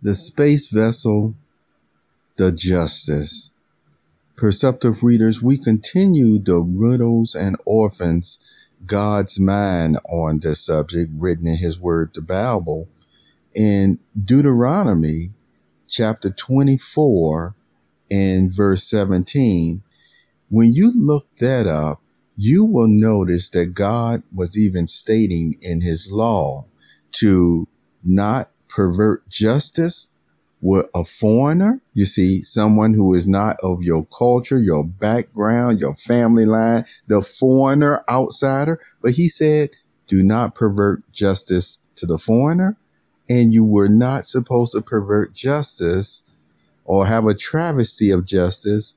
The space vessel, the justice. Perceptive readers, we continue the riddles and orphans God's mind on this subject written in his word, the Bible. In Deuteronomy chapter 24 and verse 17, when you look that up, you will notice that God was even stating in his law to not pervert justice with a foreigner. You see, someone who is not of your culture, your background, your family line, the foreigner, outsider. But he said, do not pervert justice to the foreigner. And you were not supposed to pervert justice or have a travesty of justice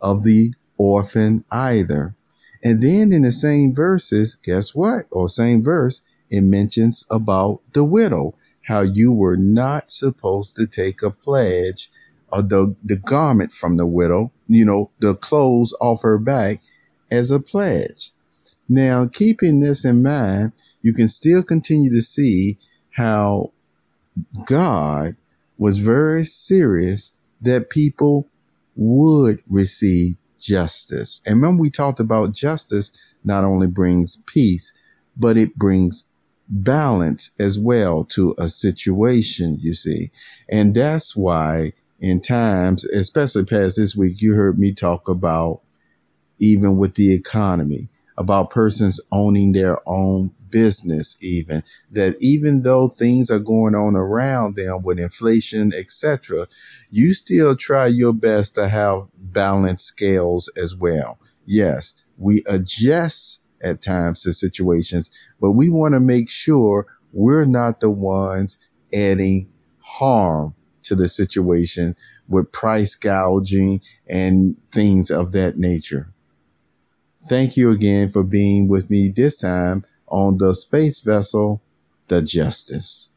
of the orphan either. And then in the same verses, guess what? Or same verse, it mentions about the widow, how you were not supposed to take a pledge of the, the garment from the widow, you know, the clothes off her back as a pledge. Now, keeping this in mind, you can still continue to see how God was very serious that people would receive justice. And remember, we talked about justice not only brings peace, but it brings balance as well to a situation, you see. And that's why in times, especially past this week, you heard me talk about even with the economy, about persons owning their own business even that even though things are going on around them with inflation etc you still try your best to have balanced scales as well yes we adjust at times to situations but we want to make sure we're not the ones adding harm to the situation with price gouging and things of that nature. Thank you again for being with me this time on the space vessel, the Justice.